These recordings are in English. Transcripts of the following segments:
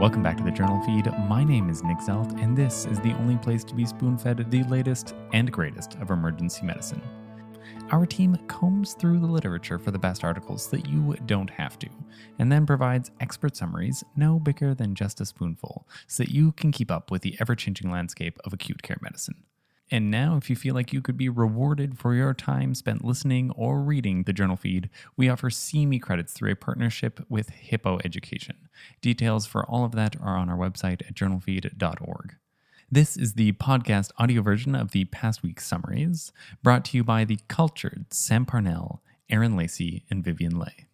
Welcome back to the Journal Feed. My name is Nick Zelt, and this is the only place to be spoon fed the latest and greatest of emergency medicine. Our team combs through the literature for the best articles that you don't have to, and then provides expert summaries no bigger than just a spoonful so that you can keep up with the ever changing landscape of acute care medicine. And now, if you feel like you could be rewarded for your time spent listening or reading the journal feed, we offer CME credits through a partnership with Hippo Education. Details for all of that are on our website at journalfeed.org. This is the podcast audio version of the past week's summaries, brought to you by the cultured Sam Parnell, Aaron Lacey, and Vivian Leigh.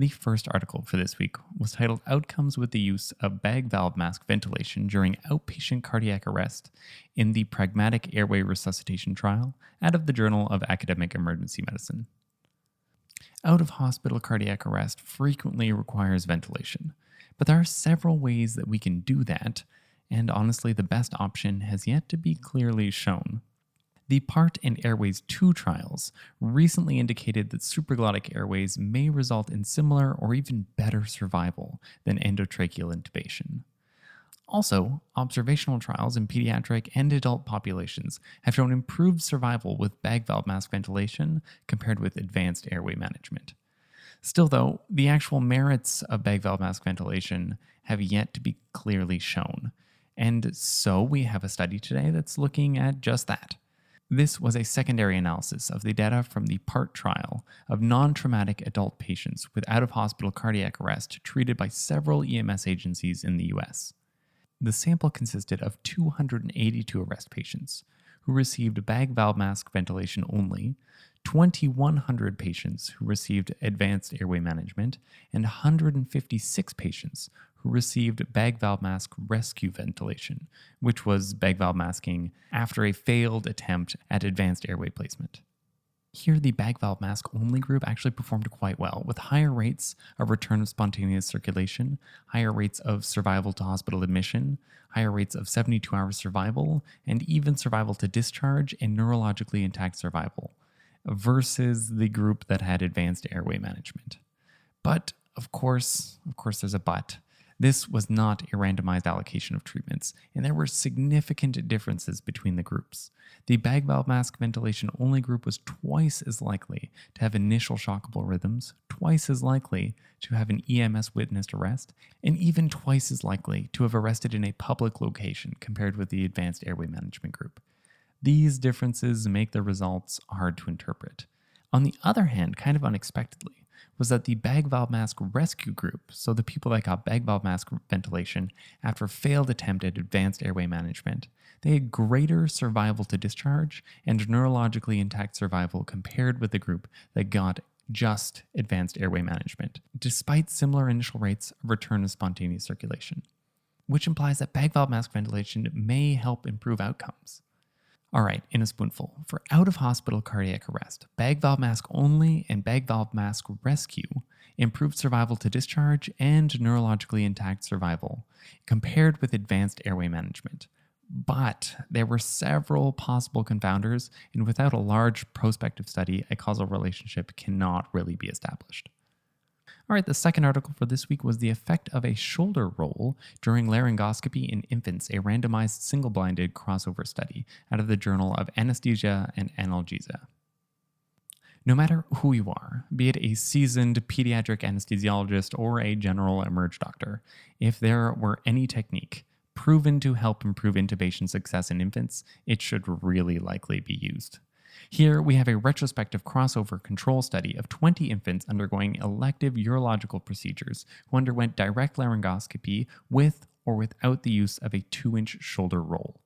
The first article for this week was titled Outcomes with the Use of Bag Valve Mask Ventilation During Outpatient Cardiac Arrest in the Pragmatic Airway Resuscitation Trial out of the Journal of Academic Emergency Medicine. Out of hospital cardiac arrest frequently requires ventilation, but there are several ways that we can do that, and honestly, the best option has yet to be clearly shown. The PART and Airways 2 trials recently indicated that supraglottic airways may result in similar or even better survival than endotracheal intubation. Also, observational trials in pediatric and adult populations have shown improved survival with bag valve mask ventilation compared with advanced airway management. Still, though, the actual merits of bag valve mask ventilation have yet to be clearly shown. And so we have a study today that's looking at just that. This was a secondary analysis of the data from the PART trial of non traumatic adult patients with out of hospital cardiac arrest treated by several EMS agencies in the US. The sample consisted of 282 arrest patients who received bag valve mask ventilation only, 2,100 patients who received advanced airway management, and 156 patients who received bag valve mask rescue ventilation, which was bag valve masking after a failed attempt at advanced airway placement. Here, the bag valve mask only group actually performed quite well, with higher rates of return of spontaneous circulation, higher rates of survival to hospital admission, higher rates of 72 hour survival, and even survival to discharge and neurologically intact survival, versus the group that had advanced airway management. But of course, of course, there's a but. This was not a randomized allocation of treatments, and there were significant differences between the groups. The bag valve mask ventilation only group was twice as likely to have initial shockable rhythms, twice as likely to have an EMS witnessed arrest, and even twice as likely to have arrested in a public location compared with the advanced airway management group. These differences make the results hard to interpret. On the other hand, kind of unexpectedly, was that the bag valve mask rescue group, so the people that got bag valve mask ventilation after failed attempt at advanced airway management, they had greater survival to discharge and neurologically intact survival compared with the group that got just advanced airway management, despite similar initial rates of return of spontaneous circulation, which implies that bag valve mask ventilation may help improve outcomes. All right, in a spoonful. For out of hospital cardiac arrest, bag valve mask only and bag valve mask rescue improved survival to discharge and neurologically intact survival compared with advanced airway management. But there were several possible confounders, and without a large prospective study, a causal relationship cannot really be established. All right, the second article for this week was the effect of a shoulder roll during laryngoscopy in infants, a randomized single blinded crossover study out of the Journal of Anesthesia and Analgesia. No matter who you are, be it a seasoned pediatric anesthesiologist or a general emerge doctor, if there were any technique proven to help improve intubation success in infants, it should really likely be used. Here, we have a retrospective crossover control study of 20 infants undergoing elective urological procedures who underwent direct laryngoscopy with or without the use of a 2 inch shoulder roll.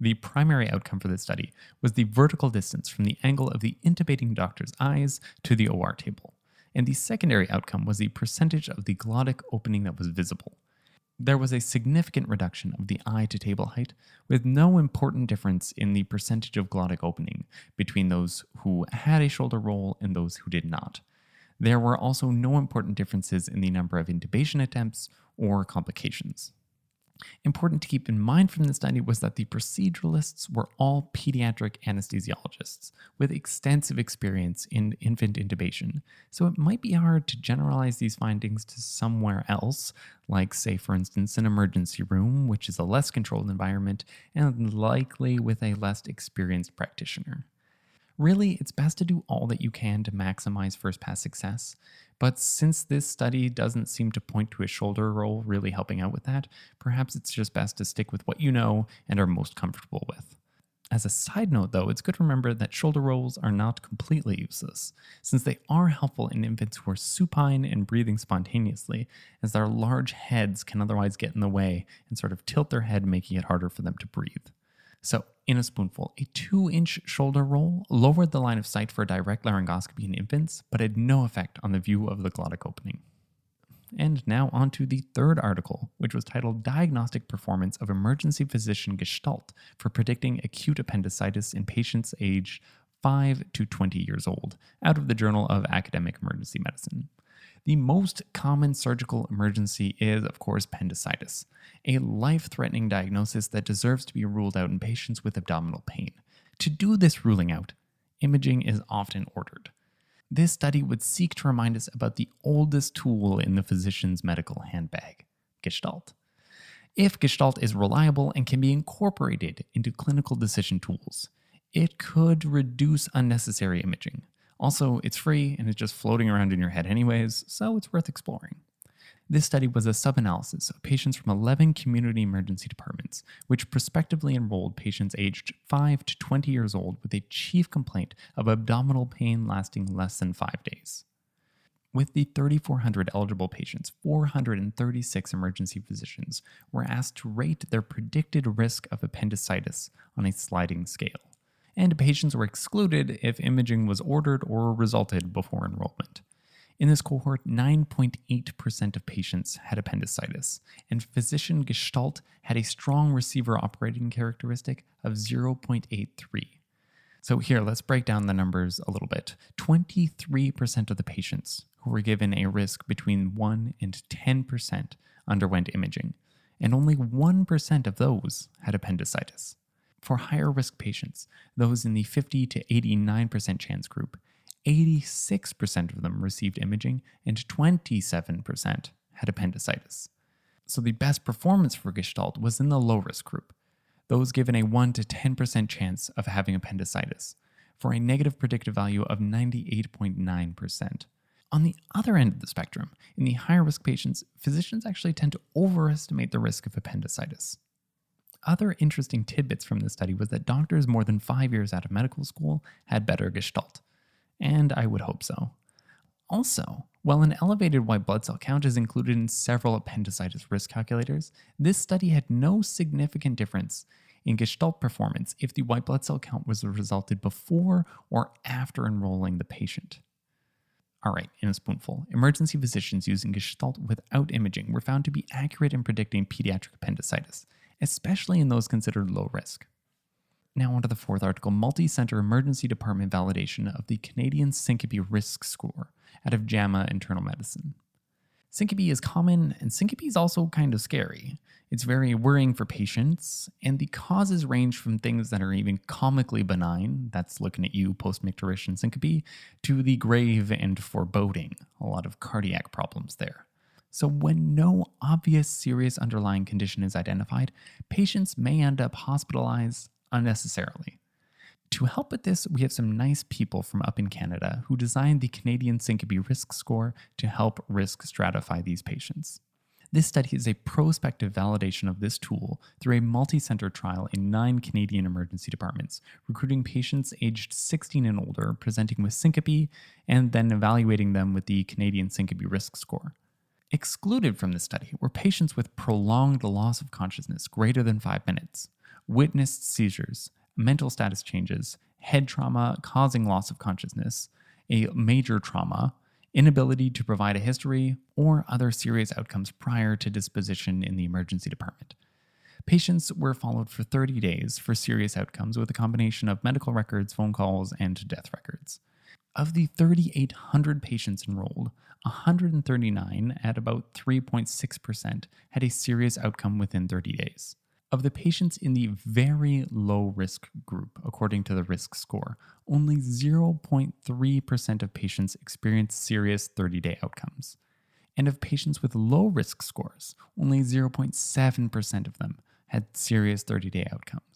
The primary outcome for this study was the vertical distance from the angle of the intubating doctor's eyes to the OR table. And the secondary outcome was the percentage of the glottic opening that was visible there was a significant reduction of the eye to table height, with no important difference in the percentage of glottic opening between those who had a shoulder roll and those who did not. There were also no important differences in the number of intubation attempts or complications. Important to keep in mind from the study was that the proceduralists were all pediatric anesthesiologists with extensive experience in infant intubation, so it might be hard to generalize these findings to somewhere else, like, say, for instance, an emergency room, which is a less controlled environment and likely with a less experienced practitioner. Really, it's best to do all that you can to maximize first pass success. But since this study doesn't seem to point to a shoulder roll really helping out with that, perhaps it's just best to stick with what you know and are most comfortable with. As a side note, though, it's good to remember that shoulder rolls are not completely useless, since they are helpful in infants who are supine and breathing spontaneously, as their large heads can otherwise get in the way and sort of tilt their head, making it harder for them to breathe. So, in a spoonful, a two inch shoulder roll lowered the line of sight for direct laryngoscopy in infants, but had no effect on the view of the glottic opening. And now on to the third article, which was titled Diagnostic Performance of Emergency Physician Gestalt for Predicting Acute Appendicitis in Patients Aged 5 to 20 Years Old, out of the Journal of Academic Emergency Medicine. The most common surgical emergency is, of course, appendicitis, a life threatening diagnosis that deserves to be ruled out in patients with abdominal pain. To do this ruling out, imaging is often ordered. This study would seek to remind us about the oldest tool in the physician's medical handbag Gestalt. If Gestalt is reliable and can be incorporated into clinical decision tools, it could reduce unnecessary imaging, also, it's free and it's just floating around in your head, anyways, so it's worth exploring. This study was a sub analysis of patients from 11 community emergency departments, which prospectively enrolled patients aged 5 to 20 years old with a chief complaint of abdominal pain lasting less than five days. With the 3,400 eligible patients, 436 emergency physicians were asked to rate their predicted risk of appendicitis on a sliding scale and patients were excluded if imaging was ordered or resulted before enrollment. In this cohort, 9.8% of patients had appendicitis, and physician Gestalt had a strong receiver operating characteristic of 0.83. So, here, let's break down the numbers a little bit. 23% of the patients who were given a risk between 1 and 10% underwent imaging, and only 1% of those had appendicitis. For higher risk patients, those in the 50 to 89% chance group, 86% of them received imaging and 27% had appendicitis. So the best performance for Gestalt was in the low risk group, those given a 1 to 10% chance of having appendicitis, for a negative predictive value of 98.9%. On the other end of the spectrum, in the higher risk patients, physicians actually tend to overestimate the risk of appendicitis. Other interesting tidbits from this study was that doctors more than five years out of medical school had better gestalt. And I would hope so. Also, while an elevated white blood cell count is included in several appendicitis risk calculators, this study had no significant difference in gestalt performance if the white blood cell count was resulted before or after enrolling the patient. All right, in a spoonful, emergency physicians using gestalt without imaging were found to be accurate in predicting pediatric appendicitis, especially in those considered low risk. Now, on to the fourth article multi center emergency department validation of the Canadian Syncope Risk Score out of JAMA Internal Medicine. Syncope is common, and syncope is also kind of scary. It's very worrying for patients, and the causes range from things that are even comically benign, that's looking at you post micturition syncope, to the grave and foreboding, a lot of cardiac problems there. So, when no obvious serious underlying condition is identified, patients may end up hospitalized unnecessarily. To help with this, we have some nice people from up in Canada who designed the Canadian Syncope Risk Score to help risk stratify these patients. This study is a prospective validation of this tool through a multi center trial in nine Canadian emergency departments, recruiting patients aged 16 and older presenting with syncope and then evaluating them with the Canadian Syncope Risk Score. Excluded from the study were patients with prolonged loss of consciousness greater than five minutes, witnessed seizures, mental status changes, head trauma causing loss of consciousness, a major trauma, inability to provide a history, or other serious outcomes prior to disposition in the emergency department. Patients were followed for 30 days for serious outcomes with a combination of medical records, phone calls, and death records. Of the 3,800 patients enrolled, 139 at about 3.6% had a serious outcome within 30 days. Of the patients in the very low risk group, according to the risk score, only 0.3% of patients experienced serious 30 day outcomes. And of patients with low risk scores, only 0.7% of them had serious 30 day outcomes.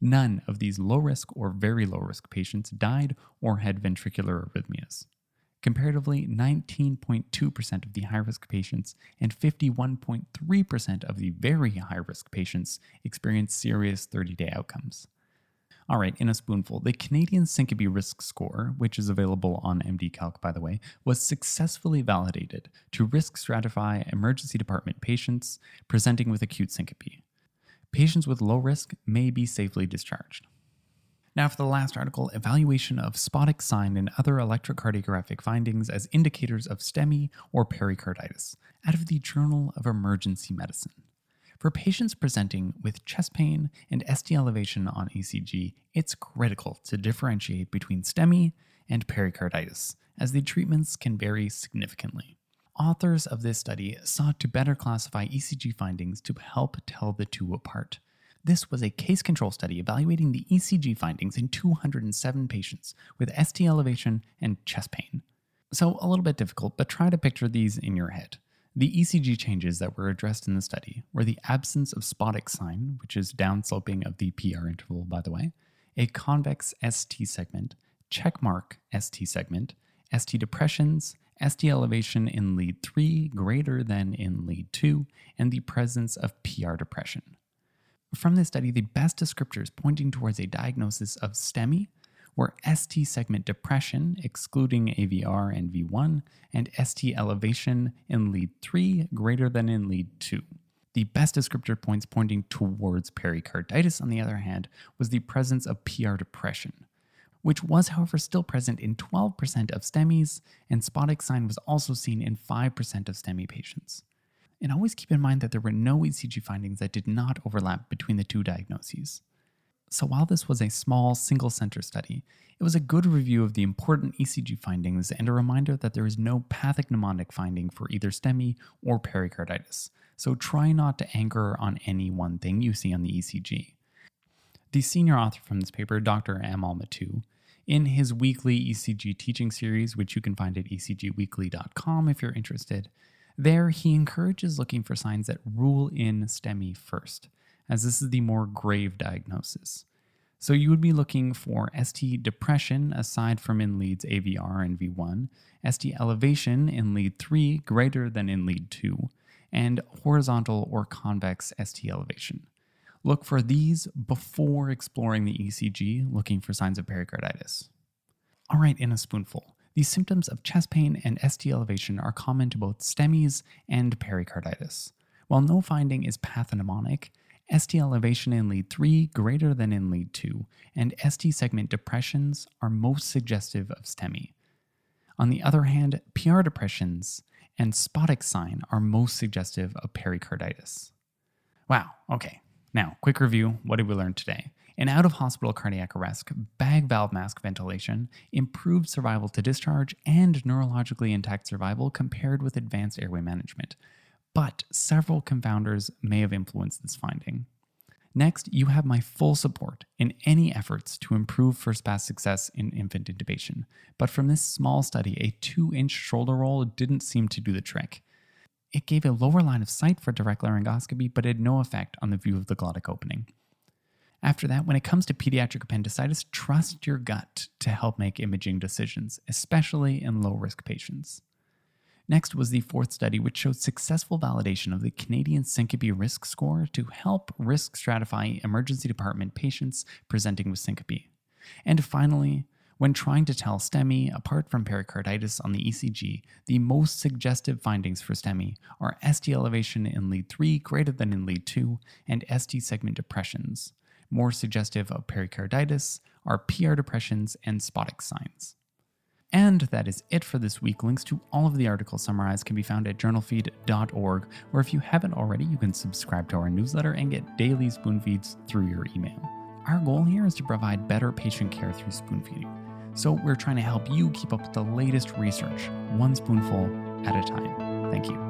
None of these low risk or very low risk patients died or had ventricular arrhythmias. Comparatively, 19.2% of the high risk patients and 51.3% of the very high risk patients experienced serious 30 day outcomes. All right, in a spoonful, the Canadian Syncope Risk Score, which is available on MDCalc by the way, was successfully validated to risk stratify emergency department patients presenting with acute syncope. Patients with low risk may be safely discharged. Now, for the last article, evaluation of Spodick sign and other electrocardiographic findings as indicators of STEMI or pericarditis, out of the Journal of Emergency Medicine. For patients presenting with chest pain and ST elevation on ECG, it's critical to differentiate between STEMI and pericarditis, as the treatments can vary significantly. Authors of this study sought to better classify ECG findings to help tell the two apart. This was a case control study evaluating the ECG findings in 207 patients with ST elevation and chest pain. So, a little bit difficult, but try to picture these in your head. The ECG changes that were addressed in the study were the absence of Spodick sign, which is downsloping of the PR interval, by the way, a convex ST segment, checkmark ST segment, ST depressions, ST elevation in lead 3 greater than in lead 2, and the presence of PR depression. From this study, the best descriptors pointing towards a diagnosis of STEMI were ST segment depression, excluding AVR and V1, and ST elevation in lead 3 greater than in lead 2. The best descriptor points pointing towards pericarditis, on the other hand, was the presence of PR depression, which was, however, still present in 12% of STEMIs, and Spodick sign was also seen in 5% of STEMI patients. And always keep in mind that there were no ECG findings that did not overlap between the two diagnoses. So while this was a small single center study, it was a good review of the important ECG findings and a reminder that there is no pathognomonic finding for either STEMI or pericarditis. So try not to anchor on any one thing you see on the ECG. The senior author from this paper, Dr. Amal Mattu, in his weekly ECG teaching series, which you can find at ecgweekly.com if you're interested, there, he encourages looking for signs that rule in STEMI first, as this is the more grave diagnosis. So you would be looking for ST depression aside from in leads AVR and V1, ST elevation in lead 3 greater than in lead 2, and horizontal or convex ST elevation. Look for these before exploring the ECG, looking for signs of pericarditis. All right, in a spoonful. These symptoms of chest pain and ST elevation are common to both STEMIs and pericarditis. While no finding is pathognomonic, ST elevation in lead 3 greater than in lead 2 and ST segment depressions are most suggestive of STEMI. On the other hand, PR depressions and Spodick sign are most suggestive of pericarditis. Wow, okay. Now, quick review what did we learn today? In out of hospital cardiac arrest, bag valve mask ventilation improved survival to discharge and neurologically intact survival compared with advanced airway management. But several confounders may have influenced this finding. Next, you have my full support in any efforts to improve first pass success in infant intubation. But from this small study, a 2 inch shoulder roll didn't seem to do the trick. It gave a lower line of sight for direct laryngoscopy, but had no effect on the view of the glottic opening. After that, when it comes to pediatric appendicitis, trust your gut to help make imaging decisions, especially in low risk patients. Next was the fourth study, which showed successful validation of the Canadian Syncope Risk Score to help risk stratify emergency department patients presenting with syncope. And finally, when trying to tell STEMI apart from pericarditis on the ECG, the most suggestive findings for STEMI are ST elevation in lead 3 greater than in lead 2 and ST segment depressions more suggestive of pericarditis are PR depressions and Spodick signs. And that is it for this week. Links to all of the articles summarized can be found at journalfeed.org, or if you haven't already, you can subscribe to our newsletter and get daily spoon feeds through your email. Our goal here is to provide better patient care through spoon feeding. So we're trying to help you keep up with the latest research, one spoonful at a time. Thank you.